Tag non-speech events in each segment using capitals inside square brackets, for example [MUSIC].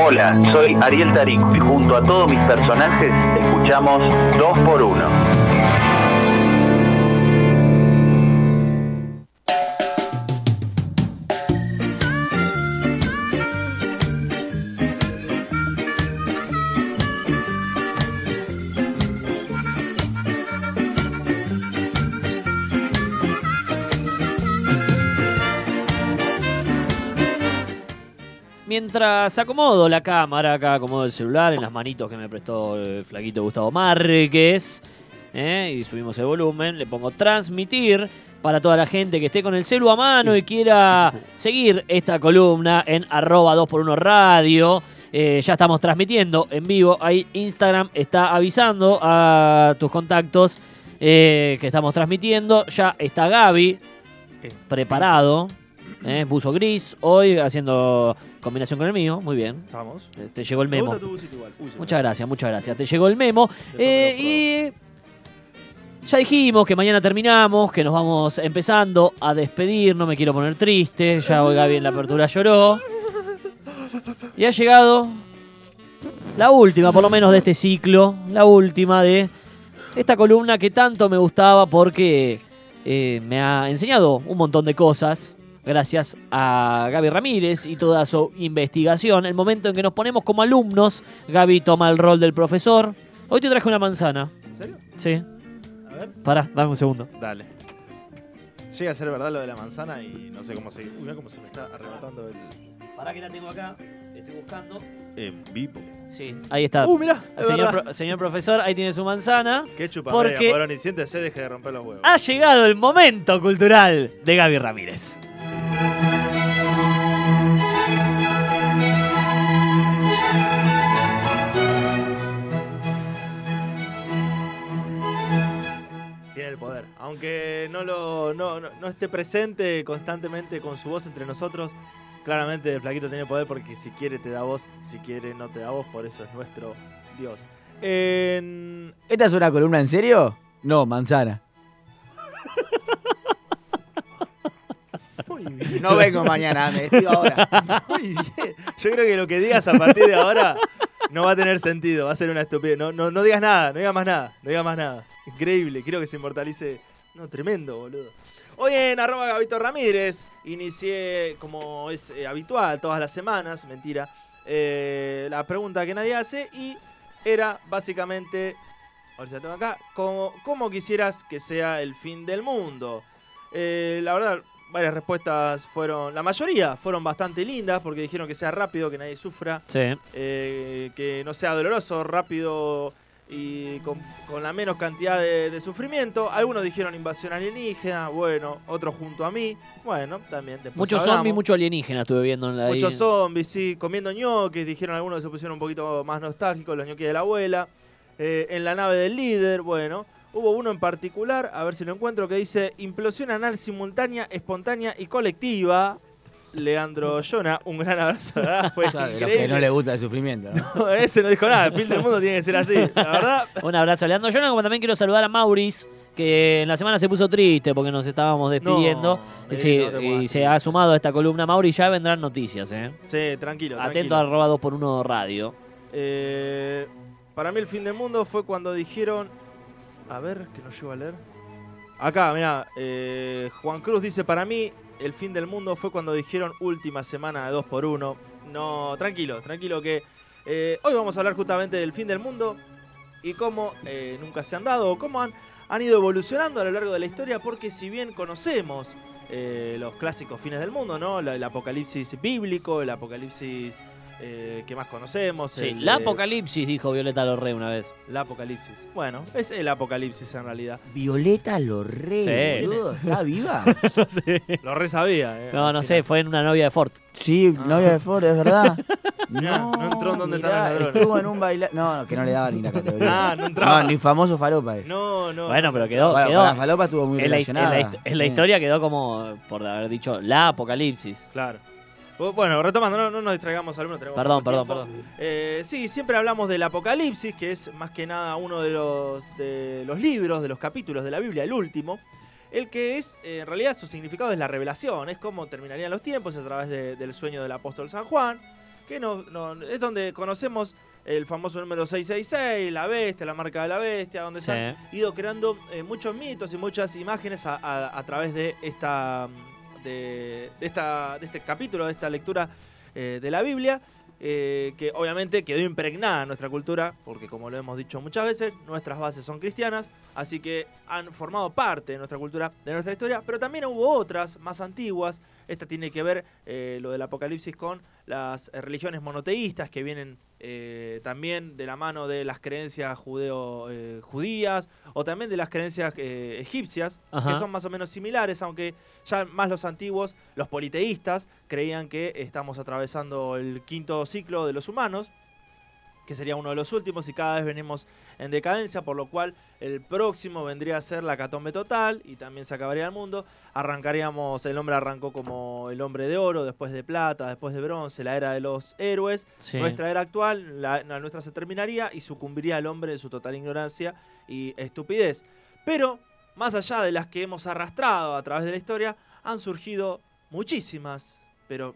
Hola, soy Ariel Tarico y junto a todos mis personajes escuchamos 2 por 1 Mientras acomodo la cámara, acá acomodo el celular en las manitos que me prestó el flaquito Gustavo Márquez, ¿eh? y subimos el volumen, le pongo transmitir para toda la gente que esté con el celu a mano y quiera seguir esta columna en arroba 2x1 radio. Eh, ya estamos transmitiendo en vivo. Ahí Instagram está avisando a tus contactos eh, que estamos transmitiendo. Ya está Gaby preparado. Eh, buzo gris hoy haciendo combinación con el mío. Muy bien. Eh, Te llegó el Me memo. gusta tu busito igual. Uy, se me Muchas gracias, muchas gracias. Te llegó el memo. Eh, y ya dijimos que mañana terminamos, que nos vamos empezando a despedir. No me quiero poner triste. Ya hoy Gaby en la apertura lloró. Y ha llegado la última, por lo menos, de este ciclo. La última de esta columna que tanto me gustaba porque eh, me ha enseñado un montón de cosas. Gracias a Gaby Ramírez y toda su investigación. El momento en que nos ponemos como alumnos, Gaby toma el rol del profesor. Hoy te traje una manzana. ¿En serio? Sí. A ver. Pará, dame un segundo. Dale. Llega a ser verdad lo de la manzana y no sé cómo seguir. Uy, mira cómo se me está arrebatando el. Pará que la tengo acá. Estoy buscando. En vivo. Sí, ahí está. Uh, mirá, es señor, verdad. pro- señor profesor, ahí tiene su manzana. Qué chupa Porque Morón y siéntese, deje de romper los huevos. ha llegado el momento cultural de Gaby Ramírez. Tiene el poder. Aunque no, lo, no, no, esté presente constantemente con su voz entre nosotros, claramente el flaquito tiene poder porque si quiere te da voz, si quiere no te da voz, por eso es nuestro Dios. ¿Esta es una columna en serio? No, manzana. No vengo mañana, me despido ahora. [LAUGHS] Muy bien. Yo creo que lo que digas a partir de ahora no va a tener sentido, va a ser una estupidez. No, no, no digas nada, no digas más nada, no digas más nada. Increíble, quiero que se inmortalice. No, tremendo, boludo. Hoy en arroba Gabito Ramírez inicié, como es eh, habitual, todas las semanas, mentira, eh, la pregunta que nadie hace y era básicamente, a ver si la tengo acá, ¿cómo, cómo quisieras que sea el fin del mundo? Eh, la verdad, varias respuestas fueron, la mayoría fueron bastante lindas porque dijeron que sea rápido, que nadie sufra, Sí. eh, que no sea doloroso, rápido y con, con la menos cantidad de, de sufrimiento. Algunos dijeron invasión alienígena, bueno, otros junto a mí, bueno, también. Muchos zombies, mucho alienígena estuve viendo en la Muchos zombies, sí, comiendo ñoquis, dijeron algunos que se pusieron un poquito más nostálgicos, los ñoquis de la abuela. Eh, en la nave del líder, bueno, hubo uno en particular, a ver si lo encuentro, que dice implosión anal simultánea, espontánea y colectiva. Leandro Jonah, un gran abrazo, verdad, fue [LAUGHS] O sea, de los que no le gusta el sufrimiento, ¿no? [LAUGHS] No, ese no dijo nada, el fin del mundo tiene que ser así, la verdad. [LAUGHS] Un abrazo a Leandro Jonah, como también quiero saludar a Maurice, que en la semana se puso triste porque nos estábamos despidiendo. No, Sí, no y se ha sumado a esta columna Maurice, ya vendrán noticias, ¿eh? Sí, tranquilo, Atento tranquilo. a arroba 2 por 1 radio. Eh, para mí el fin del mundo fue cuando dijeron... A ver, que no llego a leer. Acá, mira, Juan Cruz dice, para mí el fin del mundo fue cuando dijeron última semana de 2 por 1 No, tranquilo, tranquilo que eh, hoy vamos a hablar justamente del fin del mundo y cómo eh, nunca se han dado o cómo han, han ido evolucionando a lo largo de la historia porque si bien conocemos eh, los clásicos fines del mundo, ¿no? El apocalipsis bíblico, el apocalipsis eh, que más conocemos. Sí, el, la eh, apocalipsis, dijo Violeta Lorre una vez. la apocalipsis. Bueno, es el apocalipsis en realidad. Violeta Lorrey, Sí. boludo, ¿está viva? [LAUGHS] no sé. Lo re sabía, eh, No, no final. sé, fue en una novia de Ford. Sí, novia de Ford, es verdad. [LAUGHS] Mirá, no entró en donde están mirá, los ladrones. Estuvo en un baile. No, no, que no le daba ni la categoría. Ah, no entraba. ni famoso falopa es. No, no. Bueno, pero quedó. Bueno, quedó con la falopa estuvo muy en, la, en la relacionada. hist- en la Sí. historia quedó como, por haber dicho, la apocalipsis. Claro. Bueno, retomando, no, no nos distraigamos tenemos Perdón, perdón, tiempo. perdón. Eh, sí, siempre hablamos del Apocalipsis, que es más que nada uno de los, de los libros, de los capítulos de la Biblia, el último. El que es, eh, en realidad, su significado es la revelación, es cómo terminarían los tiempos a través de- del sueño del apóstol San Juan, que no, no- es donde conocemos el famoso número 666, la bestia, la marca de la bestia, donde Sí. se han ido creando eh, muchos mitos y muchas imágenes a, a- a través de esta, de, esta, de este capítulo, de esta lectura eh, de la Biblia, eh, que obviamente quedó impregnada en nuestra cultura, porque como lo hemos dicho muchas veces, nuestras bases son cristianas, así que han formado parte de nuestra cultura, de nuestra historia, pero también hubo otras más antiguas. Esta tiene que ver eh, lo del Apocalipsis con las religiones monoteístas que vienen eh, también de la mano de las creencias judeo, eh, judías o también de las creencias eh, egipcias, Ajá. que son más o menos similares, aunque ya más los antiguos, los politeístas, creían que estamos atravesando el quinto ciclo de los humanos, que sería uno de los últimos, y cada vez venimos en decadencia, por lo cual el próximo vendría a ser la catombe total y también se acabaría el mundo. Arrancaríamos, el hombre arrancó como el hombre de oro, después de plata, después de bronce, la era de los héroes. Sí. Nuestra era actual, la, la nuestra se terminaría y sucumbiría el hombre en su total ignorancia y estupidez. Pero, más allá de las que hemos arrastrado a través de la historia, han surgido muchísimas, pero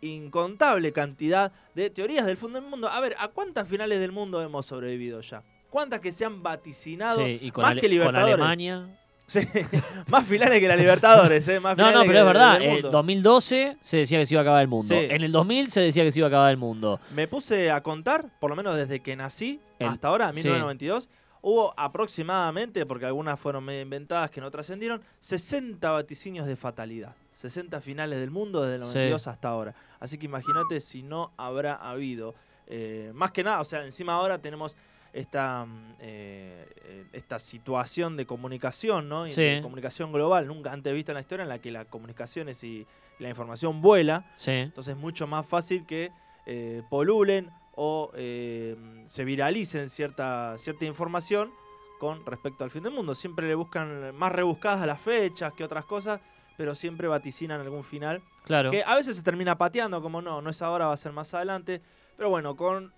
incontable cantidad de teorías del fondo del mundo. A ver, ¿a cuántas finales del mundo hemos sobrevivido ya? ¿Cuántas que se han vaticinado? Sí, y con, más Ale- que con Libertadores. Alemania. Sí, [LAUGHS] más finales que la Libertadores, ¿eh? Más No, no, que pero es verdad. En mundo. 2012 se decía que se iba a acabar el mundo. Sí. En el 2000 se decía que se iba a acabar el mundo. Me puse a contar, por lo menos desde que nací El- hasta ahora, sí. 1992, hubo aproximadamente, porque algunas fueron medio inventadas que no trascendieron, 60 vaticinios de fatalidad. 60 finales del mundo desde el Sí. 92 hasta ahora. Así que imagínate si no habrá habido. eh, más que nada, o sea, encima ahora tenemos esta, mm, eh, eh, esta situación de comunicación, ¿no? Sí. De comunicación global, nunca antes vista en la historia, en la que las comunicaciones y la información vuela. Sí. Entonces es mucho más fácil que eh, polulen o se viralicen cierta, cierta información con respecto al fin del mundo. Siempre le buscan más rebuscadas a las fechas que otras cosas, pero siempre vaticinan algún final Claro. que a veces se termina pateando, como no, no es ahora, va a ser más adelante. Pero bueno, con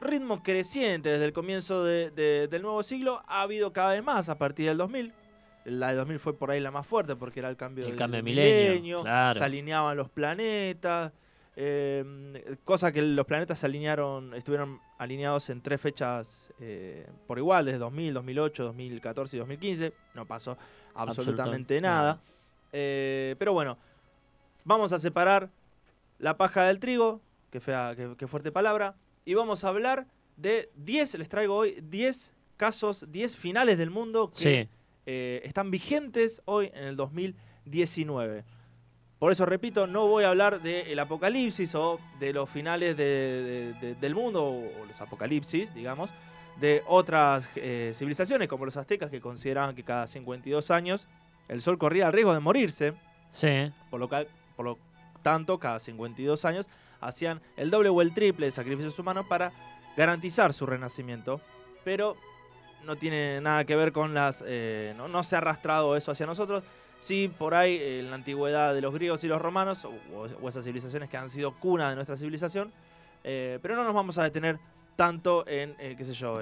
ritmo creciente desde el comienzo de- de- del nuevo siglo, ha habido cada vez más a partir del 2000. La de 2000 fue por ahí la más fuerte porque era el cambio, El del- cambio del milenio, claro. se alineaban los planetas, eh, cosa que los planetas se alinearon, estuvieron alineados en tres fechas eh, por igual, desde 2000, 2008, 2014 y 2015. No pasó absolutamente Absolutamente nada. nada. Eh, pero bueno, vamos a separar la paja del trigo, que, fea, que, que fuerte palabra, y vamos a hablar de 10, les traigo hoy 10 casos, 10 finales del mundo que Sí. eh, están vigentes hoy en el 2019. Por eso repito, no voy a hablar del apocalipsis o de los finales de- de- de- del mundo, o los apocalipsis, digamos, de otras eh, civilizaciones como los aztecas que consideraban que cada 52 años el sol corría el riesgo de morirse, Sí. por lo, cal- por lo tanto cada 52 años hacían el doble o el triple de sacrificios humanos para garantizar su renacimiento. Pero no tiene nada que ver con las... eh, no, no se ha arrastrado eso hacia nosotros. Sí, por ahí eh, en la antigüedad de los griegos y los romanos, o, o esas civilizaciones que han sido cuna de nuestra civilización, eh, pero no nos vamos a detener tanto en, qué sé yo,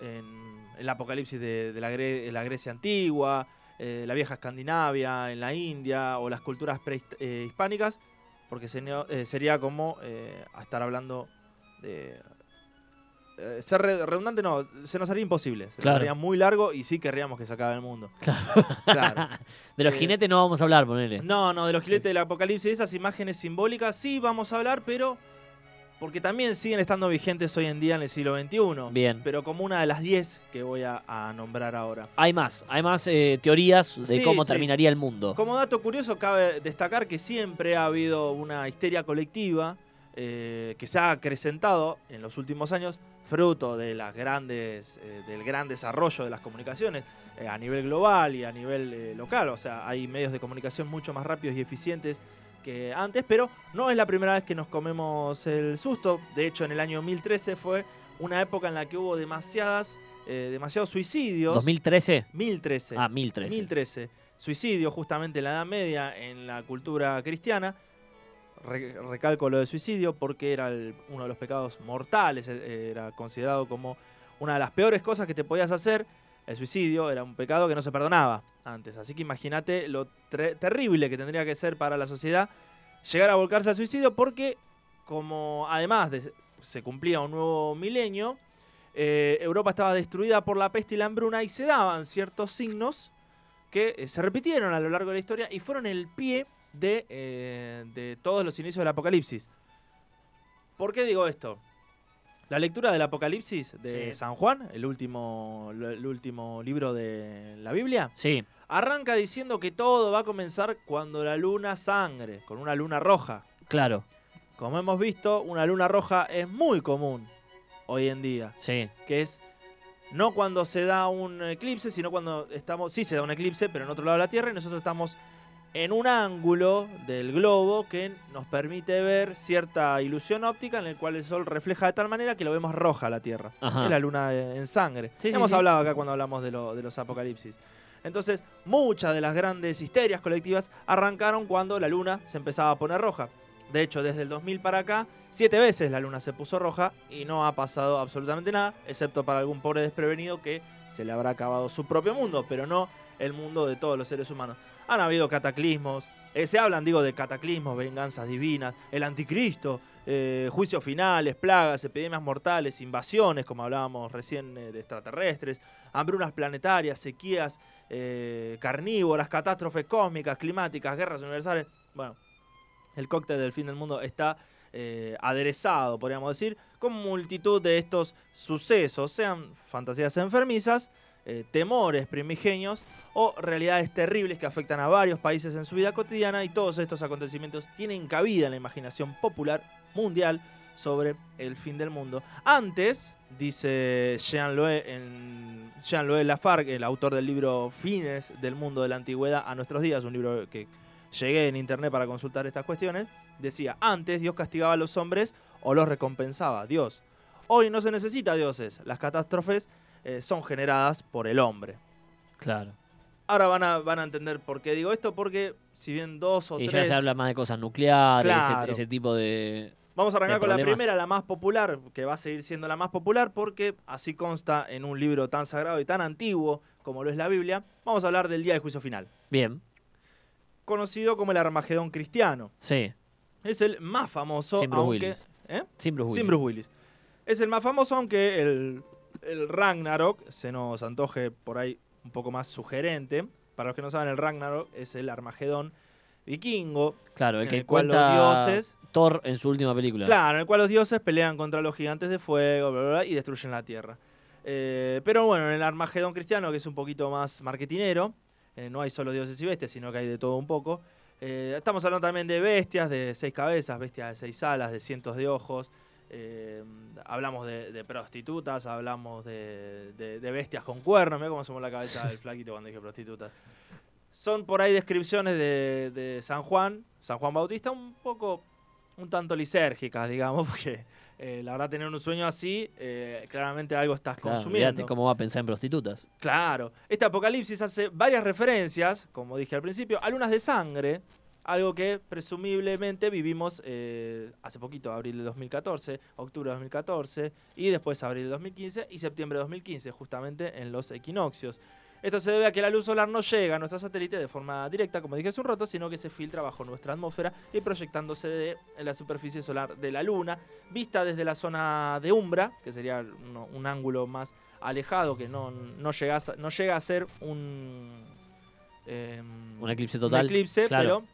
en el apocalipsis de, de la, Gre- de la Grecia antigua, eh, la vieja Escandinavia, en la India o las culturas prehispánicas, porque sería, eh, sería como eh, a estar hablando de... eh, ser re- redundante no, se nos haría imposible, se Claro. nos haría muy largo y sí querríamos que se acabe el mundo. Claro. Claro. [LAUGHS] De los Eh, jinetes no vamos a hablar, ponele. No, no, de los jinetes del apocalipsis, esas imágenes simbólicas sí vamos a hablar, pero porque también siguen estando vigentes hoy en día en el siglo XXI. Bien. Pero como una de las 10 que voy a, a nombrar ahora. Hay más, hay más eh, teorías de Sí, cómo sí. terminaría el mundo. Como dato curioso, cabe destacar que siempre ha habido una histeria colectiva eh, que se ha acrecentado en los últimos años, fruto de las grandes, eh, del gran desarrollo de las comunicaciones a nivel global y a nivel local. O sea, hay medios de comunicación mucho más rápidos y eficientes que antes, pero no es la primera vez que nos comemos el susto. De hecho, en el año 2013 fue una época en la que hubo demasiadas, eh, demasiados suicidios. ¿2013? 1013. Ah, 1013. 1013. Suicidio justamente en la Edad Media en la cultura cristiana. recalco lo de suicidio porque era uno de los pecados mortales, e, era considerado como una de las peores cosas que te podías hacer. El suicidio era un pecado que no se perdonaba antes. Así que imagínate lo terrible que tendría que ser para la sociedad llegar a volcarse al suicidio porque como además de, se cumplía un nuevo milenio, eh, Europa estaba destruida por la peste y la hambruna y se daban ciertos signos que eh, se repitieron a lo largo de la historia y fueron el pie de, eh, de todos los inicios del Apocalipsis. ¿Por qué digo esto? La lectura del Apocalipsis de San Juan, el último, el último libro de la Biblia, sí. arranca diciendo que todo va a comenzar cuando la luna sangre, con una luna roja. Claro. Como hemos visto, una luna roja es muy común hoy en día. Sí. Que es no cuando se da un eclipse, sino cuando estamos. Sí, se da un eclipse, pero en otro lado de la Tierra y nosotros estamos en un ángulo del globo que nos permite ver cierta ilusión óptica en el cual el sol refleja de tal manera que lo vemos roja la Tierra. Es la luna en sangre. Hemos hablado acá cuando hablamos de, de los apocalipsis. Entonces, muchas de las grandes histerias colectivas arrancaron cuando la luna se empezaba a poner roja. De hecho, desde el 2000 para acá, siete veces la luna se puso roja y no ha pasado absolutamente nada, excepto para algún pobre desprevenido que se le habrá acabado su propio mundo, pero no el mundo de todos los seres humanos. Han habido cataclismos, eh, se hablan, digo, de cataclismos, venganzas divinas, el anticristo, eh, juicios finales, plagas, epidemias mortales, invasiones, como hablábamos recién eh, de extraterrestres, hambrunas planetarias, sequías carnívoras, catástrofes cósmicas, climáticas, guerras universales. Bueno, el cóctel del fin del mundo está aderezado, podríamos decir, con multitud de estos sucesos, sean fantasías enfermizas, eh, temores primigenios o realidades terribles que afectan a varios países en su vida cotidiana y todos estos acontecimientos tienen cabida en la imaginación popular mundial sobre el fin del mundo. Antes, dice Jean-Louis Jean Lafargue, el autor del libro Fines del mundo de la antigüedad a nuestros días, un libro que llegué en internet para consultar estas cuestiones, decía, antes Dios castigaba a los hombres o los recompensaba, Dios. Hoy no se necesita dioses, las catástrofes eh, son generadas por el hombre. Claro. Ahora van a, van a entender por qué digo esto, porque si bien dos o y tres... ya se habla más de cosas nucleares, ese, tipo de... Vamos a arrancar con la primera, la más popular, que va a seguir siendo la más popular, porque así consta en un libro tan sagrado y tan antiguo como lo es la Biblia. Vamos a hablar del día del juicio final. Bien conocido como el Armagedón cristiano. Sí. Es el más famoso, Sin Bruce Willis. ¿eh? Sin Bruce Sin Bruce Willis. Es el más famoso, aunque el, el Ragnarok se nos antoje por ahí un poco más sugerente. Para los que no saben, el Ragnarok es el Armagedón vikingo. Claro, el que el cual los dioses. Thor en su última película. Claro, en el cual los dioses pelean contra los gigantes de fuego bla, bla, y destruyen la tierra. Eh, pero bueno, en el Armagedón cristiano, que es un poquito más marketinero, eh, no hay solo dioses y bestias, sino que hay de todo un poco. Eh, estamos hablando también de bestias de seis cabezas, bestias de seis alas, de cientos de ojos. Eh, hablamos de, prostitutas, hablamos de, bestias con cuernos. Mira cómo somos la cabeza del [LAUGHS] flaquito cuando dije prostitutas. Son por ahí descripciones de, San Juan, San Juan Bautista, un poco, un tanto lisérgicas, digamos, [LAUGHS] porque eh, la verdad, tener un sueño así, eh, claramente algo estás consumiendo. ¿Cómo va a pensar en prostitutas? Claro. Este apocalipsis hace varias referencias, como dije al principio, a lunas de sangre, algo que presumiblemente vivimos eh, hace poquito, abril de 2014, octubre de 2014, y después abril de 2015 y septiembre de 2015, justamente en los equinoccios. Esto se debe a que la luz solar no llega a nuestro satélite de forma directa, como dije hace un rato, sino que se filtra bajo nuestra atmósfera y proyectándose de, en la superficie solar de la Luna, vista desde la zona de umbra, que sería un ángulo más alejado, que no, no, llega, a, no llega a ser un... Em, un eclipse total. Un eclipse, pero...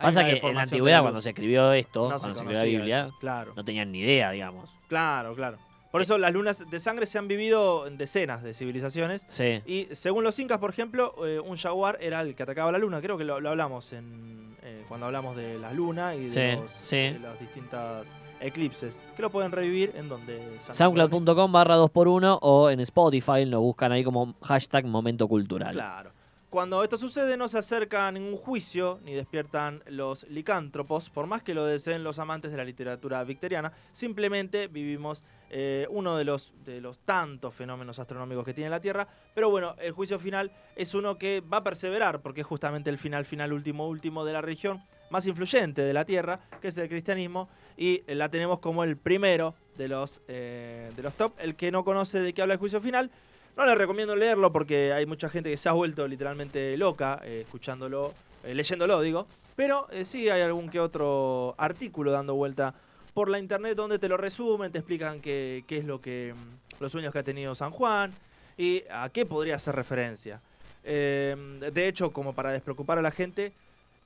Pasa que en la antigüedad, cuando se escribió esto, cuando se, escribió la Biblia, no tenían ni idea, digamos. Claro, claro. Por eso las lunas de sangre se han vivido en decenas de civilizaciones. Sí. Y según los incas, por ejemplo, eh, un jaguar era el que atacaba la luna. Creo que lo, hablamos en, eh, cuando hablamos de la luna y de, los, de distintos eclipses. Que lo pueden revivir en donde... Soundcloud.com barra 2x1 o en Spotify lo buscan ahí como hashtag momento cultural. Claro. Cuando esto sucede no se acerca a ningún juicio ni despiertan los licántropos, por más que lo deseen los amantes de la literatura victoriana, simplemente vivimos eh, uno de los, de los tantos fenómenos astronómicos que tiene la Tierra, pero bueno, el juicio final es uno que va a perseverar, porque es justamente el final, final, último, último de la región, más influyente de la Tierra, que es el cristianismo, y la tenemos como el primero de los, eh, de los top. El que no conoce de qué habla el juicio final, no le recomiendo leerlo porque hay mucha gente que se ha vuelto literalmente loca eh, escuchándolo, eh, leyéndolo, digo. Pero sí hay algún que otro artículo dando vuelta por la internet donde te lo resumen, te explican qué, qué es lo que mm, los sueños que ha tenido San Juan y a qué podría hacer referencia. de hecho, como para despreocupar a la gente,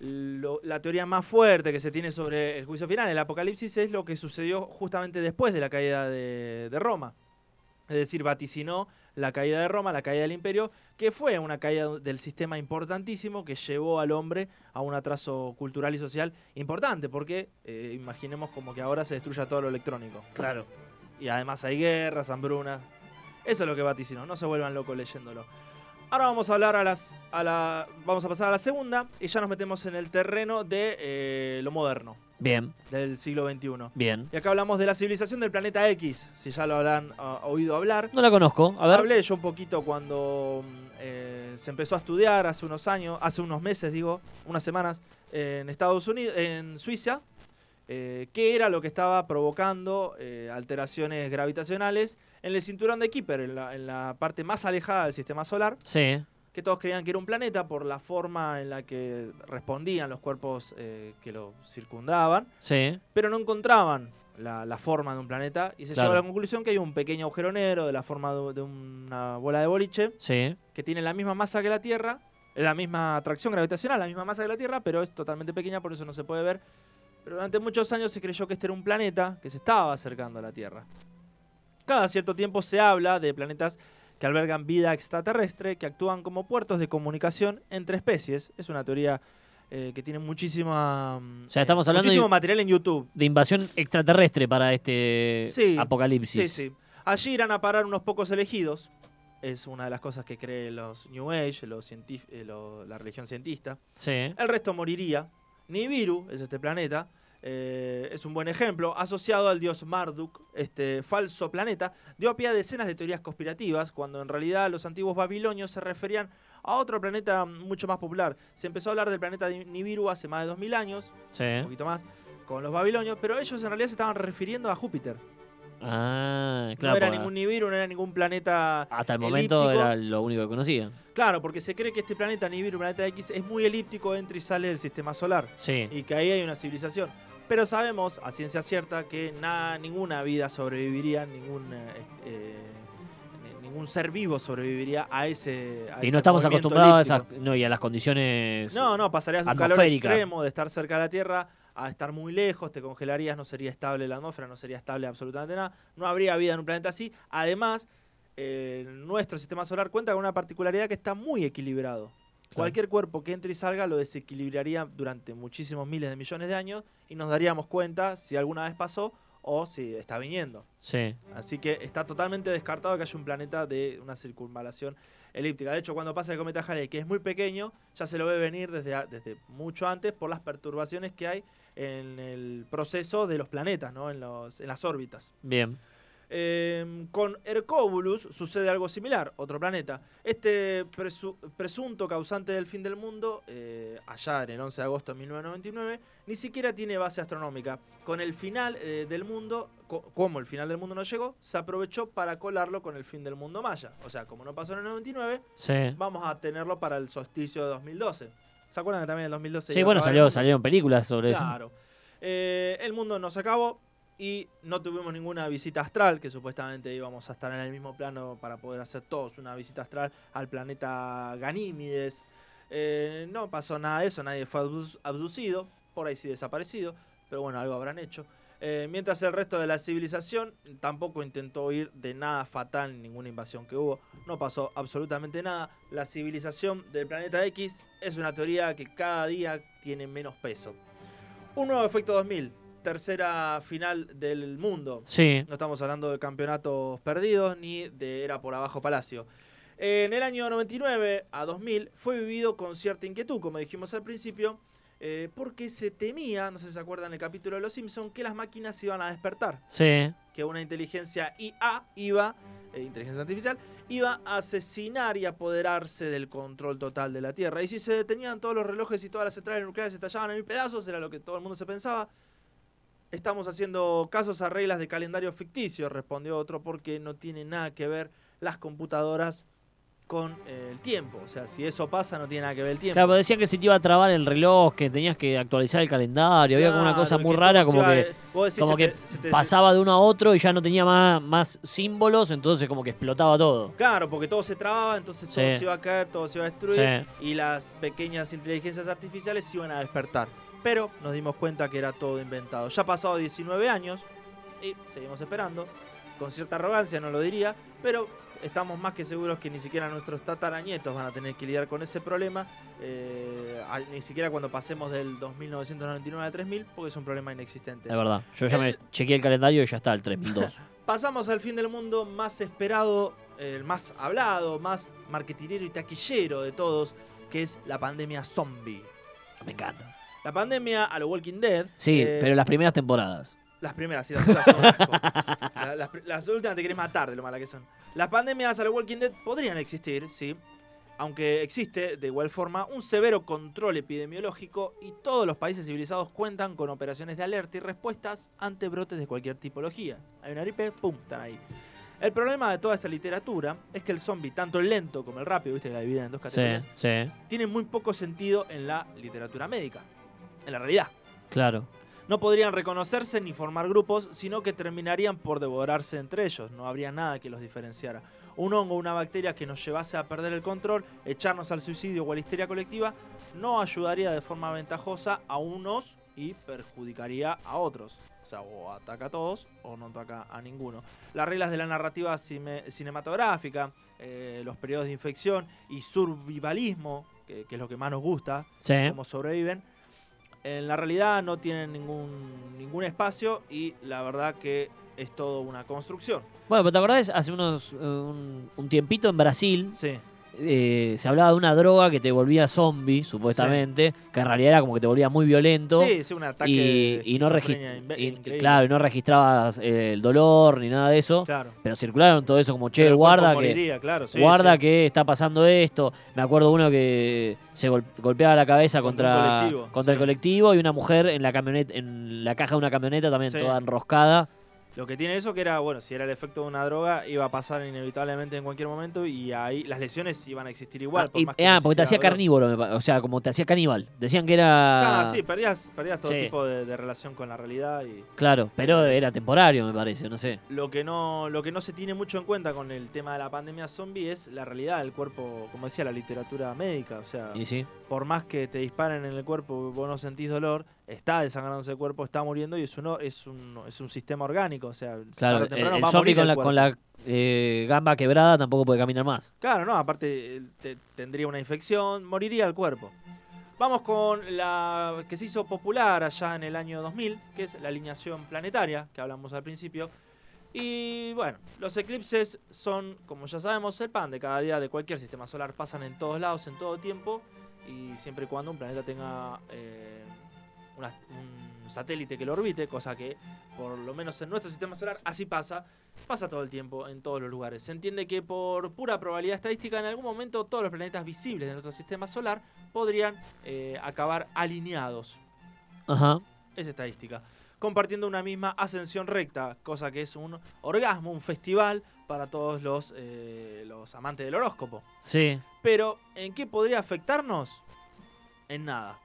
la teoría más fuerte que se tiene sobre el juicio final, el apocalipsis, es lo que sucedió justamente después de la caída de, Roma. Es decir, vaticinó la caída de Roma, la caída del imperio, que fue una caída del sistema importantísimo que llevó al hombre a un atraso cultural y social importante, porque eh, imaginemos como que ahora se destruya todo lo electrónico. Claro. Y además hay guerras, hambrunas. Eso es lo que vaticinó, no se vuelvan locos leyéndolo. Ahora vamos a hablar a las. A la, vamos a pasar a la segunda y ya nos metemos en el terreno de eh, lo moderno. Bien. Del siglo XXI. Bien. Y acá hablamos de la civilización del planeta X, si ya lo habrán ah, oído hablar. No la conozco, a ver. Hablé yo un poquito cuando mm, eh, se empezó a estudiar hace unos años, hace unos meses, digo, unas semanas, en Estados Unidos, en Suiza, eh, qué era lo que estaba provocando alteraciones gravitacionales en el cinturón de Kuiper, en la, parte más alejada del sistema solar. Sí. Que todos creían que era un planeta por la forma en la que respondían los cuerpos eh, que lo circundaban. Sí. Pero no encontraban la, forma de un planeta y se llegó a la conclusión que hay un pequeño agujero negro de la forma de, una bola de boliche. Sí. Que tiene la misma masa que la Tierra, la misma atracción gravitacional, la misma masa que la Tierra, pero es totalmente pequeña, por eso no se puede ver. Pero durante muchos años se creyó que este era un planeta que se estaba acercando a la Tierra. Cada cierto tiempo se habla de planetas que albergan vida extraterrestre, que actúan como puertos de comunicación entre especies. Es una teoría eh, que tiene muchísima, o sea, estamos hablando muchísimo material en YouTube. De invasión extraterrestre para este apocalipsis. Sí, sí. Allí irán a parar unos pocos elegidos. Es una de las cosas que creen los New Age, los eh, la religión cientista. Sí. El resto moriría. Nibiru es este planeta. Eh, es un buen ejemplo, asociado al dios Marduk, este falso planeta, dio pie a decenas de teorías conspirativas, cuando en realidad los antiguos babilonios se referían a otro planeta mucho más popular. Se empezó a hablar del planeta Nibiru hace más de 2000 años, un poquito más, con los babilonios, pero ellos en realidad se estaban refiriendo a Júpiter. Ah, claro. No era ningún Nibiru, no era ningún planeta. Hasta el momento era lo único que conocían. Claro, porque se cree que este planeta Nibiru, planeta X, es muy elíptico, entra y sale del sistema solar. Sí. Y que ahí hay una civilización. Pero sabemos a ciencia cierta que nada, ninguna vida sobreviviría, ningún, eh, eh, ningún ser vivo sobreviviría a ese. y no estamos acostumbrados a, no, y a las condiciones. No, no, pasarías de un calor extremo, de estar cerca de la Tierra, a estar muy lejos, te congelarías, no sería estable la atmósfera, no sería estable absolutamente nada. No habría vida en un planeta así. Además, eh, nuestro sistema solar cuenta con una particularidad que está muy equilibrado. Cualquier cuerpo que entre y salga lo desequilibraría durante muchísimos miles de millones de años y nos daríamos cuenta si alguna vez pasó o si está viniendo. Sí. Así que está totalmente descartado que haya un planeta de una circunvalación elíptica. De hecho, cuando pasa el cometa Halley, que es muy pequeño, ya se lo ve venir desde, desde mucho antes por las perturbaciones que hay en el proceso de los planetas, ¿no? en, los, en las órbitas. Bien. Em, con Hercóbulus sucede algo similar, otro planeta. Este presunto causante del fin del mundo, eh, allá en el 11 de agosto de 1999, ni siquiera tiene base astronómica. Con el final eh, del mundo, como el final del mundo no llegó, se aprovechó para colarlo con el fin del mundo maya. O sea, como no pasó en el 99, vamos a tenerlo para el solsticio de 2012. ¿Se acuerdan que también en el 2012? Sí, bueno, salió, salieron películas sobre eso. Claro. Eh, el mundo no se acabó, y no tuvimos ninguna visita astral, que supuestamente íbamos a estar en el mismo plano para poder hacer todos una visita astral al planeta Ganímides. Eh, no pasó nada de eso, nadie fue abducido, por ahí sí desaparecido, pero bueno, algo habrán hecho. Eh, mientras el resto de la civilización tampoco intentó huir de nada fatal, ninguna invasión que hubo, no pasó absolutamente nada. La civilización del planeta X es una teoría que cada día tiene menos peso. Un nuevo efecto 2000, tercera final del mundo. Sí. No estamos hablando de campeonatos perdidos ni de era por abajo Palacio. En el año 99 a 2000 fue vivido con cierta inquietud, como dijimos al principio, eh, porque se temía, no sé si se acuerdan el capítulo de Los Simpsons, que las máquinas iban a despertar. Sí. Que una inteligencia IA iba eh, inteligencia artificial, iba a asesinar y apoderarse del control total de la Tierra. Y si se detenían todos los relojes y todas las centrales nucleares se estallaban en mil pedazos, era lo que todo el mundo se pensaba. Estamos haciendo casos a reglas de calendario ficticio, respondió otro, porque no tiene nada que ver las computadoras con eh, el tiempo. O sea, si eso pasa, no tiene nada que ver el tiempo. Claro, pero decían que si te iba a trabar el reloj, que tenías que actualizar el calendario, había como una cosa muy rara, se como iba- que, vos decís, como se que te- se te- pasaba de uno a otro y ya no tenía más, más símbolos, entonces como que explotaba todo. Claro, porque todo se trababa, entonces todo se iba a caer, todo se iba a destruir y las pequeñas inteligencias artificiales se iban a despertar. Pero nos dimos cuenta que era todo inventado. Ya ha pasado 19 años y seguimos esperando. Con cierta arrogancia no lo diría, pero estamos más que seguros que ni siquiera nuestros tataranietos van a tener que lidiar con ese problema. eh, ni siquiera cuando pasemos del 2999 al 3000, porque es un problema inexistente. Es verdad. Yo ya Eh, me chequeé el calendario y ya está, el 3002. [LAUGHS] Pasamos al fin del mundo más esperado, el más hablado, más marketinero y taquillero de todos, que es la pandemia zombie. me encanta. La pandemia a lo Walking Dead. Sí, eh, pero las primeras temporadas. Las primeras, sí, las otras son un asco. [LAUGHS] La- las, últimas te querés matar de lo mala que son. Las pandemias a lo Walking Dead podrían existir, sí. Aunque existe, de igual forma, un severo control epidemiológico y todos los países civilizados cuentan con operaciones de alerta y respuestas ante brotes de cualquier tipología. Hay una gripe, ¡pum! Están ahí. El problema de toda esta literatura es que el zombie, tanto el lento como el rápido, viste que la dividen en dos Sí, categorías, sí, tiene muy poco sentido en la literatura médica, en la realidad claro. No podrían reconocerse ni formar grupos, sino que terminarían por devorarse entre ellos. No habría nada que los diferenciara. Un hongo o una bacteria que nos llevase a perder el control, echarnos al suicidio o a la histeria colectiva, no ayudaría de forma ventajosa a unos y perjudicaría a otros. O sea, o ataca a todos o no ataca a ninguno. Las reglas de la narrativa cine- cinematográfica, eh, los periodos de infección y survivalismo, que, que es lo que más nos gusta, Sí. cómo sobreviven. En la realidad no tienen ningún, ningún espacio y la verdad que es todo una construcción. Bueno, pero ¿te acordás? Hace unos, eh, un, un tiempito en Brasil Sí, eh, se hablaba de una droga que te volvía zombie, supuestamente, que en realidad era como que te volvía muy violento. sí, sí, un ataque y, y no y- claro, y no registrabas eh, el dolor ni nada de eso. Claro. Pero circularon todo eso como, che, Pero el guarda que, claro, sí, guarda sí. que está pasando esto. Me acuerdo uno que se gol- golpeaba la cabeza Contra contra, colectivo, contra el colectivo y una mujer en la camioneta, en la caja de una camioneta también toda enroscada. Lo que tiene eso que era, bueno, si era el efecto de una droga, iba a pasar inevitablemente en cualquier momento y ahí las lesiones iban a existir igual. Ah, por y- más que ah, no porque te hacía carnívoro, o sea, como te hacía caníbal. Decían que era... Ah, sí, perdías, perdías todo Sí. tipo de, de relación con la realidad y Claro, pero era temporario, me parece, no sé. lo que no lo que no se tiene mucho en cuenta con el tema de la pandemia zombie es la realidad del cuerpo, como decía la literatura médica, o sea, Y sí. por más que te disparen en el cuerpo vos no sentís dolor, está desangrándose el cuerpo, está muriendo y es uno es un es un sistema orgánico, o sea, Claro, el, temprano el zombie morir con con la eh, gamba quebrada tampoco puede caminar más. Claro, no, aparte te- tendría una infección, moriría el cuerpo. Vamos con la que se hizo popular allá en el año 2000, que es la alineación planetaria, que hablamos al principio. Y bueno, los eclipses son, como ya sabemos, el pan de cada día de cualquier sistema solar. Pasan en todos lados, en todo tiempo, y siempre y cuando un planeta tenga eh, una- un satélite que lo orbite, cosa que por lo menos en nuestro sistema solar así pasa, pasa todo el tiempo en todos los lugares. Se entiende que por pura probabilidad estadística en algún momento todos los planetas visibles de nuestro sistema solar podrían eh, acabar alineados. Ajá. Es estadística. Compartiendo una misma ascensión recta, cosa que es un orgasmo, un festival para todos los, eh, los amantes del horóscopo. Sí. Pero, ¿en qué podría afectarnos? En nada.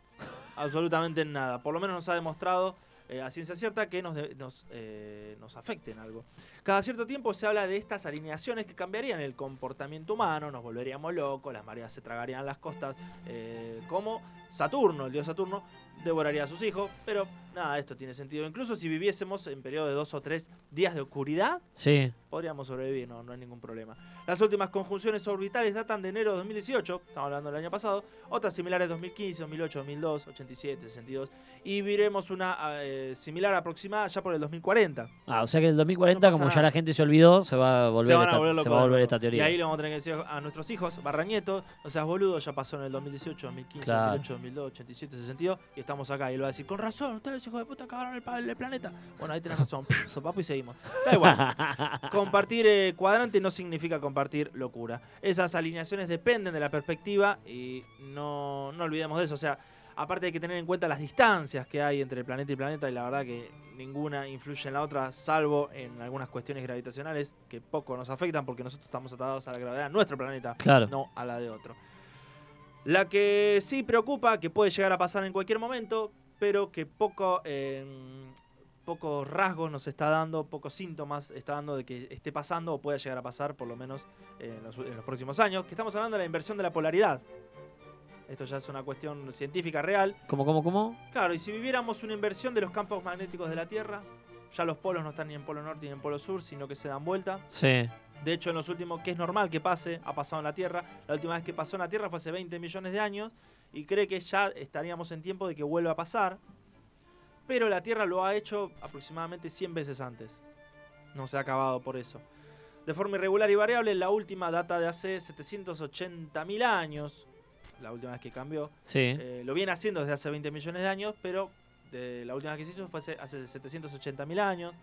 Absolutamente en nada. Por lo menos nos ha demostrado eh, a ciencia cierta que nos, de- nos, eh, nos afecte en algo. Cada cierto tiempo se habla de estas alineaciones que cambiarían el comportamiento humano, nos volveríamos locos, las mareas se tragarían las costas, eh, como Saturno, el dios Saturno, devoraría a sus hijos, pero nada, esto tiene sentido. Incluso si viviésemos en periodo de dos o tres días de oscuridad, Sí. podríamos sobrevivir, no, no hay ningún problema. Las últimas conjunciones orbitales datan de enero de 2018, estamos hablando del año pasado, otras similares 2015, 2008, 2002, 87, 62, y veremos una eh, similar aproximada ya por el 2040. Ah, o sea que el 2040, No como ya nada. la gente se olvidó, se va a volver, se van a esta, volver se va a volver esta teoría. Y ahí le vamos a tener que decir a nuestros hijos, barra nietos, no seas boludo, ya pasó en el 2018, 2015, Claro. 2008, 2002, 87, 62, y estamos acá. Y él va a decir, con razón, ustedes hijos de puta cagaron el, el planeta. Bueno, ahí tenés razón, [LAUGHS] sopapo y seguimos. Da igual. compartir eh, cuadrante no significa compartir locura. Esas alineaciones dependen de la perspectiva y no, no olvidemos de eso. O sea, aparte hay que tener en cuenta las distancias que hay entre el planeta y planeta y la verdad que ninguna influye en la otra, salvo en algunas cuestiones gravitacionales que poco nos afectan porque nosotros estamos atados a la gravedad de nuestro planeta, no a la de otro. La que sí preocupa, que puede llegar a pasar en cualquier momento, pero que poco, em, pocos rasgos nos está dando, pocos síntomas está dando de que esté pasando o pueda llegar a pasar, por lo menos en los, en los próximos años, que estamos hablando de la inversión de la polaridad. Esto ya es una cuestión científica real. ¿Cómo, cómo, cómo? Claro, y si viviéramos una inversión de los campos magnéticos de la Tierra, ya los polos no están ni en polo norte ni en polo sur, sino que se dan vuelta. Sí. De hecho, en los últimos, que es normal que pase, ha pasado en la Tierra. La última vez que pasó en la Tierra fue hace 20 millones de años y cree que ya estaríamos en tiempo de que vuelva a pasar. Pero la Tierra lo ha hecho aproximadamente 100 veces antes. No se ha acabado por eso. De forma irregular y variable, la última data de hace 780.000 años. La última vez que cambió. Sí. Eh, lo viene haciendo desde hace 20 millones de años, pero la última que se hizo fue hace, hace 780.000 años.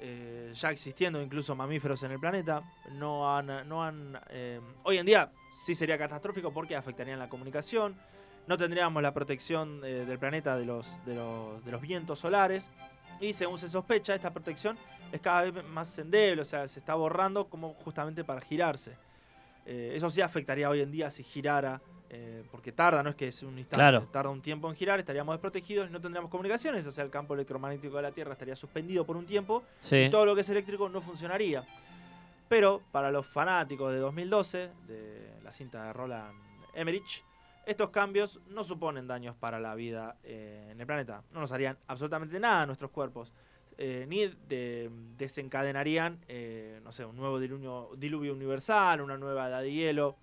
Eh, ya existiendo incluso mamíferos en el planeta, no han... No han eh, hoy en día sí sería catastrófico porque afectarían la comunicación, no tendríamos la protección eh, del planeta de los, de, los, de los vientos solares y según se sospecha esta protección es cada vez más endeble, o sea, se está borrando como justamente para girarse. eso sí afectaría hoy en día si girara eh, porque tarda, no es que es un instante, tarda un tiempo en girar, estaríamos desprotegidos y no tendríamos comunicaciones, o sea, el campo electromagnético de la Tierra estaría suspendido por un tiempo y todo lo que es eléctrico no funcionaría. Pero para los fanáticos de 2012, de la cinta de Roland Emmerich, estos cambios no suponen daños para la vida eh, en el planeta, no nos harían absolutamente nada a nuestros cuerpos. Eh, ni desencadenarían, no sé, un nuevo diluvio, diluvio universal, una nueva edad de hielo,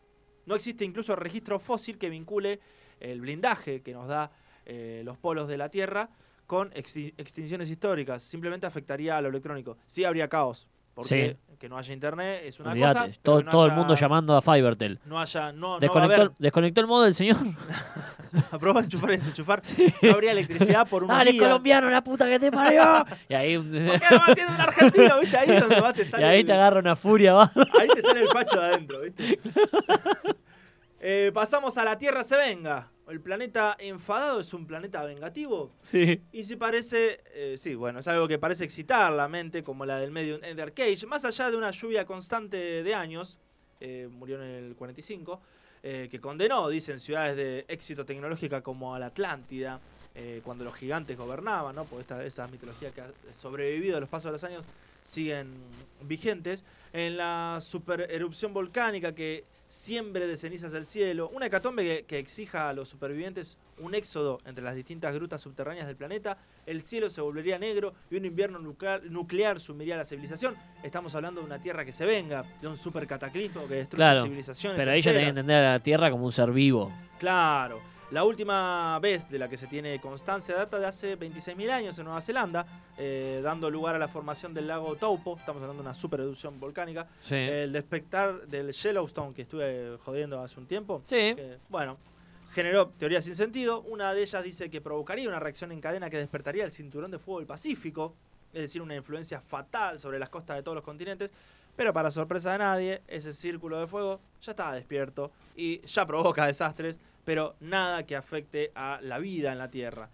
no existe incluso registro fósil que vincule el blindaje que nos da eh, los polos de la Tierra con extinciones históricas. Simplemente afectaría a lo electrónico. Sí habría caos. Porque que no haya internet es una cosa. Todo, el mundo llamando a Fivertel. No haya. No, desconectó, desconectó el modo del señor. [LAUGHS] Aprobó enchufar y desenchufar. No habría electricidad por [LAUGHS] unos Dale, colombiano, la puta que te parió. y ahí. [LAUGHS] ¿Por qué no mantiene un argentino? ¿Viste? Ahí es donde va, te sale. Y ahí te agarra una furia, va. Ahí te sale el facho de adentro, ¿viste? Eh, pasamos a la Tierra se venga. El planeta enfadado es un planeta vengativo. Sí. Y si parece, eh, sí, bueno, es algo que parece excitar la mente, como la del medio Ender Cage. Más allá de una lluvia constante de años, eh, murió en el 45, que condenó, dicen, ciudades de éxito tecnológica como a la Atlántida, cuando los gigantes gobernaban, ¿no? Porque esta, esa mitología que ha sobrevivido a los pasos de los años siguen vigentes. En la super erupción volcánica que siembre de cenizas el cielo, una hecatombe que, exija a los supervivientes un éxodo entre las distintas grutas subterráneas del planeta, el cielo se volvería negro y un invierno nuclear, sumiría a la civilización. Estamos hablando de una Tierra que se venga, de un super cataclismo que destruye claro, civilizaciones. Pero ahí ya tenés que entender a la Tierra como un ser vivo. Claro. La última vez de la que se tiene constancia data de hace 26.000 años en Nueva Zelanda, eh, dando lugar a la formación del lago Taupo, estamos hablando de una super erupción volcánica. El despertar del Yellowstone, que estuve jodiendo hace un tiempo. Sí. bueno, generó teorías sin sentido. Una de ellas dice que provocaría una reacción en cadena que despertaría el cinturón de fuego del Pacífico, es decir, una influencia fatal sobre las costas de todos los continentes. Pero para sorpresa de nadie, ese círculo de fuego ya estaba despierto y ya provoca desastres pero nada que afecte a la vida en la Tierra.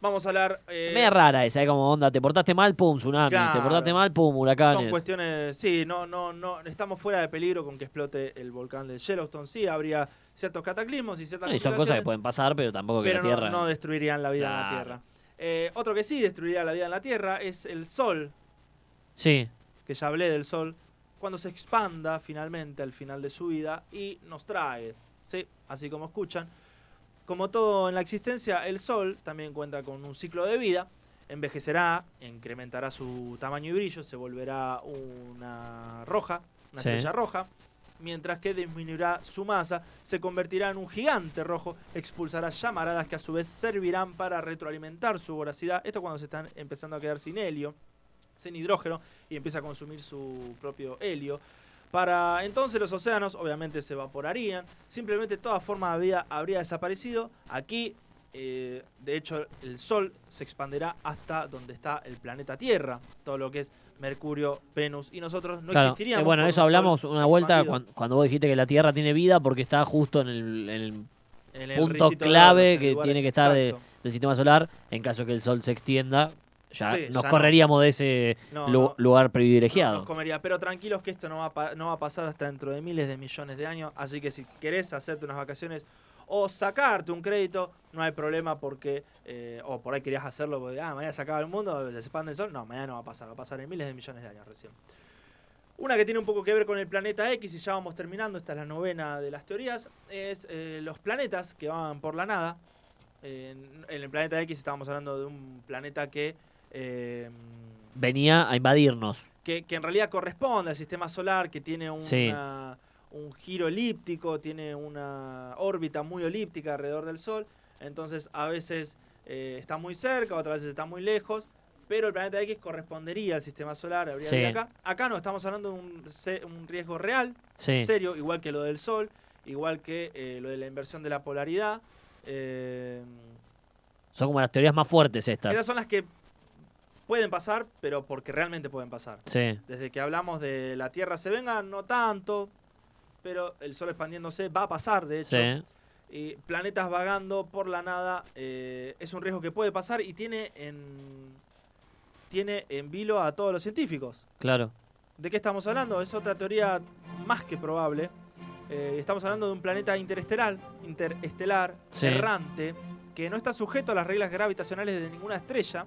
Vamos a hablar. Eh, Media rara esa, ¿eh? como onda, te portaste mal, pum, tsunami, te portaste mal, pum, huracanes. Son cuestiones, sí, no, no, no, estamos fuera de peligro con que explote el volcán de Yellowstone, sí, habría ciertos cataclismos y ciertas Y son cosas que pueden pasar, pero tampoco que la Tierra. No, no destruirían la vida en la Tierra. Eh, otro que sí destruiría la vida en la Tierra es el Sol. Sí. Que ya hablé del Sol. Cuando se expanda finalmente al final de su vida y nos trae Sí, así como escuchan. Como todo en la existencia, el Sol también cuenta con un ciclo de vida. Envejecerá, incrementará su tamaño y brillo, se volverá una roja, una estrella roja, mientras que disminuirá su masa, se convertirá en un gigante rojo, expulsará llamaradas que a su vez servirán para retroalimentar su voracidad. Esto cuando se están empezando a quedar sin helio, sin hidrógeno, y empieza a consumir su propio helio. Para entonces los océanos obviamente se evaporarían, simplemente toda forma de vida habría desaparecido. Aquí eh, de hecho, el Sol se expanderá hasta donde está el planeta Tierra, todo lo que es Mercurio, Venus y nosotros no Claro. existiríamos. Eh, bueno, eso un hablamos una vuelta cuando, cuando vos dijiste que la Tierra tiene vida porque está justo en el, en el en el punto clave que tiene que estar de- del sistema solar. En caso que el Sol se extienda, ya Sí, nos ya no. correríamos de ese No, lu- no. lugar privilegiado. nos comería, pero tranquilos que esto no va, a pa- no va a pasar hasta dentro de miles de millones de años, así que si querés hacerte unas vacaciones o sacarte un crédito, no hay problema porque, eh, o por ahí querías hacerlo porque, ah, mañana se acaba el mundo, se expande el sol, no, mañana no va a pasar, va a pasar en miles de millones de años recién. Una que tiene un poco que ver con el planeta X, y ya vamos terminando, esta es la novena de las teorías, es eh, los planetas que van por la nada. En, en el planeta X estábamos hablando de un planeta que... eh, Venía a invadirnos. que, que en realidad corresponde al sistema solar, que tiene Sí. una- un giro elíptico, tiene una órbita muy elíptica alrededor del Sol, entonces a veces eh, está muy cerca, otras veces está muy lejos, pero el planeta X correspondería al sistema solar, habría Sí. acá. Acá no, estamos hablando de un, un riesgo real, Sí. serio, igual que lo del Sol, igual que eh, lo de la inversión de la polaridad. eh, Son como las teorías más fuertes estas. esas son las que pueden pasar, pero porque realmente pueden pasar. Sí. Desde que hablamos de la Tierra se venga, no tanto, pero el Sol expandiéndose va a pasar, de hecho. Sí. Y planetas vagando por la nada eh, es un riesgo que puede pasar y tiene en, tiene en vilo a todos los científicos. Claro. ¿De qué estamos hablando? Es otra teoría más que probable. Eh, estamos hablando de un planeta interestelar, interestelar, Sí. errante, que no está sujeto a las reglas gravitacionales de ninguna estrella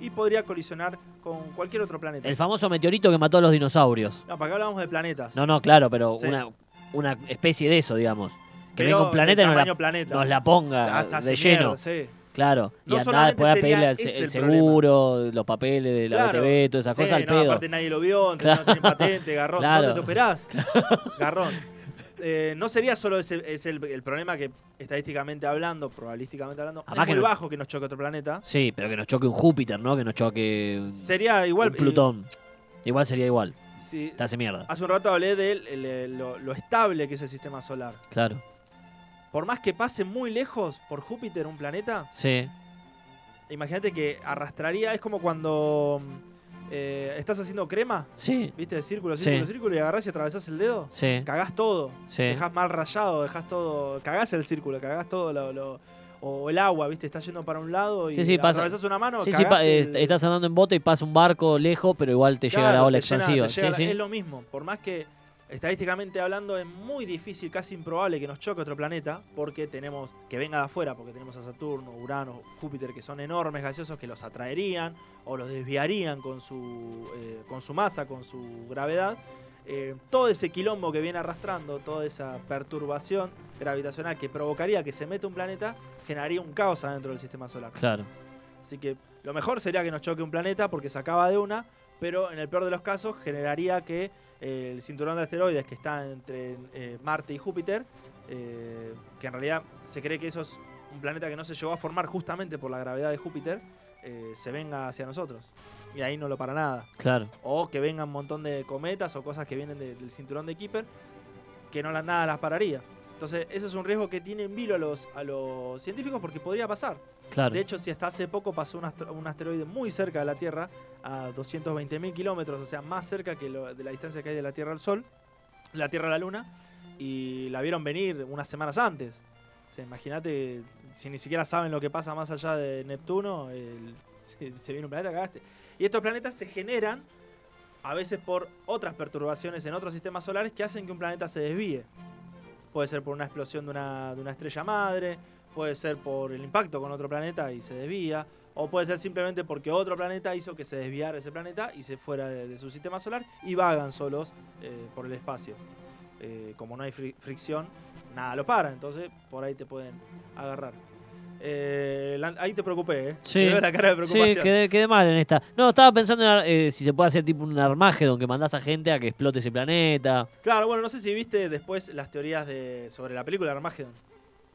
y podría colisionar con cualquier otro planeta. El famoso meteorito que mató a los dinosaurios. No, para acá hablamos de planetas. No, no, claro, pero Sí. una, una especie de eso, digamos. Que venga un planeta y nos la, planeta. nos la ponga Hace- hace de lleno. sí. Claro. No y andar solamente después a sería pedirle el, el seguro, los papeles de la Claro. BTV, todas esas Sí, cosas al no, pedo. aparte nadie lo vio, entonces no tiene patente, garrón. Claro. ¿Dónde te operás? Garrón. Eh, no sería solo ese es el, el problema que estadísticamente hablando, probabilísticamente hablando, Además es que muy no- bajo que nos choque otro planeta. Sí, pero que nos choque un Júpiter, ¿no? Que nos choque un, Sería igual. un Plutón. Igual sería igual. eh, sí, Te hace mierda. hace un rato hablé de el- el- lo, lo estable que es el sistema solar. Claro. Por más que pase muy lejos por Júpiter un planeta, Sí. imagínate que arrastraría, es como cuando eh, estás haciendo crema, Sí. ¿viste? Círculo, Sí. círculo, círculo y agarrás y atravesás el dedo. Sí. Cagás todo. Sí. Dejás mal rayado, dejás todo. Cagás el círculo, cagás todo lo. lo- o el agua, ¿viste? Está yendo para un lado y Sí, sí, pasa. atravesás una mano. Sí, sí, eh, el- estás andando en bote y pasa un barco lejos, pero igual te llega la ola llena- expansiva. la- sí. Es lo mismo. Por más que estadísticamente hablando es muy difícil, casi improbable que nos choque otro planeta, porque tenemos que venga de afuera, porque tenemos a Saturno, Urano, Júpiter, que son enormes gaseosos que los atraerían o los desviarían con su, eh, con su masa, con su gravedad. Eh, todo ese quilombo que viene arrastrando, toda esa perturbación gravitacional que provocaría que se meta un planeta, generaría un caos adentro del sistema solar. Claro. Así que lo mejor sería que nos choque un planeta porque se acaba de una, pero en el peor de los casos generaría que el cinturón de asteroides que está entre eh, Marte y Júpiter, eh, que en realidad se cree que eso es un planeta que no se llegó a formar justamente por la gravedad de Júpiter, eh, se venga hacia nosotros. Y ahí no lo para nada. Claro. O que vengan un montón de cometas o cosas que vienen de- del cinturón de Kuiper que no la- nada las pararía. Entonces, ese es un riesgo que tiene en vilo a los, a los científicos porque podría pasar. De hecho, si hasta hace poco pasó un, asteroide muy cerca de la Tierra, a 220.000 kilómetros, o sea, más cerca que de la distancia que hay de la Tierra al Sol, la Tierra a la Luna, y la vieron venir unas semanas antes. O imagínate, si ni siquiera saben lo que pasa más allá de Neptuno, se, viene un planeta, cagaste. Y estos planetas se generan a veces por otras perturbaciones en otros sistemas solares que hacen que un planeta se desvíe. Puede ser por una explosión de una estrella madre, puede ser por el impacto con otro planeta y se desvía, o puede ser simplemente porque otro planeta hizo que se desviara ese planeta y se fuera de, de su sistema solar y vagan solos eh, por el espacio. Eh, como no hay fri- fricción, nada lo para, entonces por ahí te pueden agarrar. Eh, la- ahí te preocupé, ¿eh? Sí. Te veo la cara de preocupación. Sí, quedé, quedé mal en esta. No, estaba pensando en eh, si se puede hacer tipo un Armagedon que mandás a gente a que explote ese planeta. Claro, bueno, no sé si viste después las teorías de sobre la película Armageddon,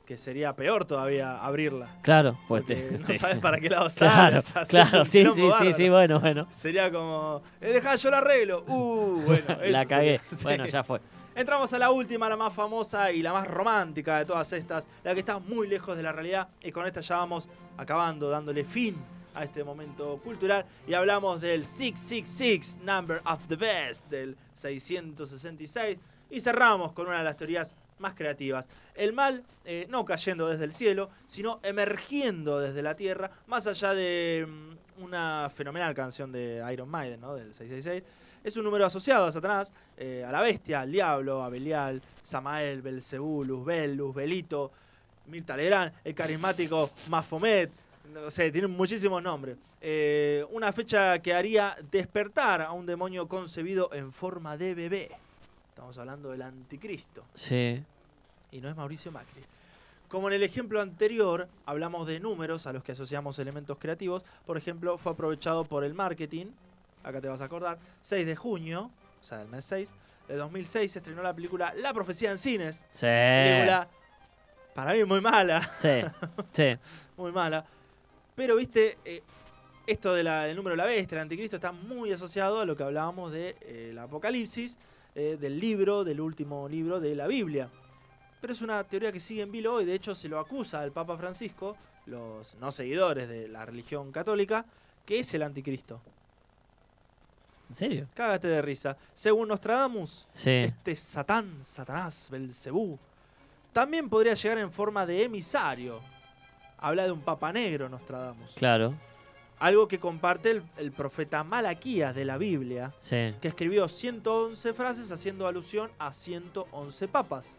que sería peor todavía abrirla. Claro, pues te- no sabes para qué lado [LAUGHS] Claro, sales. claro, un sí, sí, sí, sí, bueno, bueno. Sería como, eh, dejá, yo la arreglo. Uh, bueno. [LAUGHS] La cagué. sería. [LAUGHS] Sí. Bueno, ya fue. Entramos a la última, la más famosa y la más romántica de todas estas, la que está muy lejos de la realidad. Y con esta ya vamos acabando, dándole fin a este momento cultural. Y hablamos del 666, Number of the Best, del 666. Y cerramos con una de las teorías más creativas. El mal eh, no cayendo desde el cielo, sino emergiendo desde la tierra, más allá de mm, una fenomenal canción de Iron Maiden, ¿no? del 666. Es un número asociado a Satanás, eh, a la bestia, al diablo, a Belial, Samael, Belcebú, Luzbel, Luzbelito, Mirta Legrand, el carismático Mafomet, no sé, tiene muchísimos nombres. Eh, una fecha que haría despertar a un demonio concebido en forma de bebé. Estamos hablando del anticristo. Sí. Y no es Mauricio Macri. Como en el ejemplo anterior, hablamos de números a los que asociamos elementos creativos. Por ejemplo, fue aprovechado por el marketing. Acá te vas a acordar. 6 de junio, o sea, del mes 6 de 2006, se estrenó la película La Profecía en Cines. Sí. Película, para mí, muy mala. Sí. [LAUGHS] Sí. muy mala. Pero, viste, eh, esto de la- del número de la bestia, el anticristo, está muy asociado a lo que hablábamos del de, el Apocalipsis, eh, del libro, del último libro de la Biblia. Pero es una teoría que sigue en vilo hoy, de hecho se lo acusa al Papa Francisco, los no seguidores de la religión católica, que es el anticristo. ¿En serio? Cágate de risa. Según Nostradamus, Sí. este Satán, Satanás, Belcebú, también podría llegar en forma de emisario. Habla de un papa negro, Nostradamus. Claro. Algo que comparte el, el profeta Malaquías de la Biblia, Sí. que escribió 111 frases haciendo alusión a 111 papas.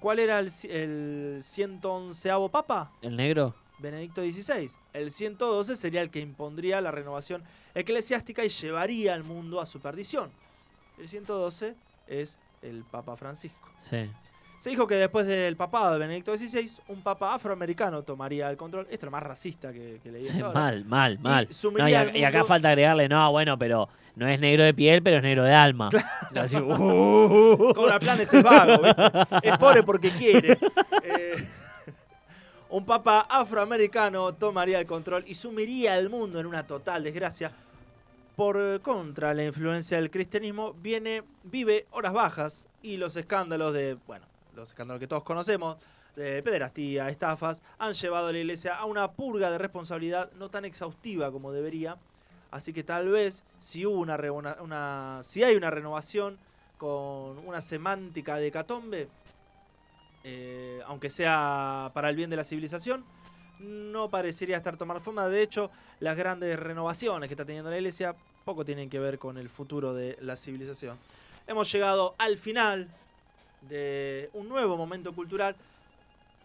¿Cuál era el, el 111 papa? ¿El negro? Benedicto XVI. El 112 sería el que impondría la renovación eclesiástica y llevaría al mundo a su perdición. El 112 es el Papa Francisco. Sí. Se dijo que después del papado de Benedicto XVI, un papa afroamericano tomaría el control. Esto es lo más racista que, que leí. Sí, [LAUGHS] mal, mal, mal. No, y, acá falta agregarle, no, bueno, pero no es negro de piel, pero es negro de alma. [LAUGHS] Así, uh, Cobra planes es vago, ¿viste? Es pobre porque quiere. Eh, [LAUGHS] un papa afroamericano tomaría el control y sumiría al mundo en una total desgracia. Por contra, la influencia del cristianismo viene, vive horas bajas y los escándalos de, bueno, los escándalos que todos conocemos, de pederastía, estafas, han llevado a la iglesia a una purga de responsabilidad no tan exhaustiva como debería. Así que tal vez si hubo una, reona- una si hay una renovación con una semántica de catombe, eh, aunque sea para el bien de la civilización, no parecería estar tomando forma. De hecho, las grandes renovaciones que está teniendo la iglesia poco tienen que ver con el futuro de la civilización. Hemos llegado al final de un nuevo momento cultural,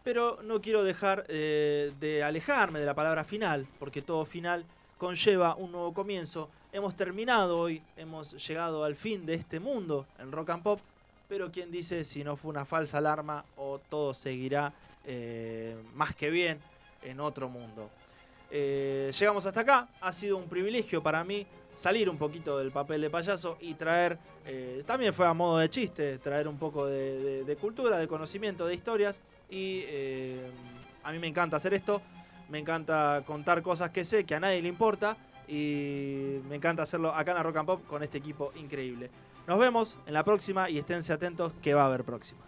pero no quiero dejar eh, de alejarme de la palabra final, porque todo final conlleva un nuevo comienzo. Hemos terminado hoy, hemos llegado al fin de este mundo en rock and pop, pero quién dice si no fue una falsa alarma o todo seguirá eh, más que bien en otro mundo. Eh, llegamos hasta acá, ha sido un privilegio para mí salir un poquito del papel de payaso y traer, eh, también fue a modo de chiste, traer un poco de, cultura, de conocimiento, de historias y eh, a mí me encanta hacer esto, me encanta contar cosas que sé que a nadie le importa y me encanta hacerlo acá en la Rock and Pop con este equipo increíble. Nos vemos en la próxima y esténse atentos que va a haber próxima.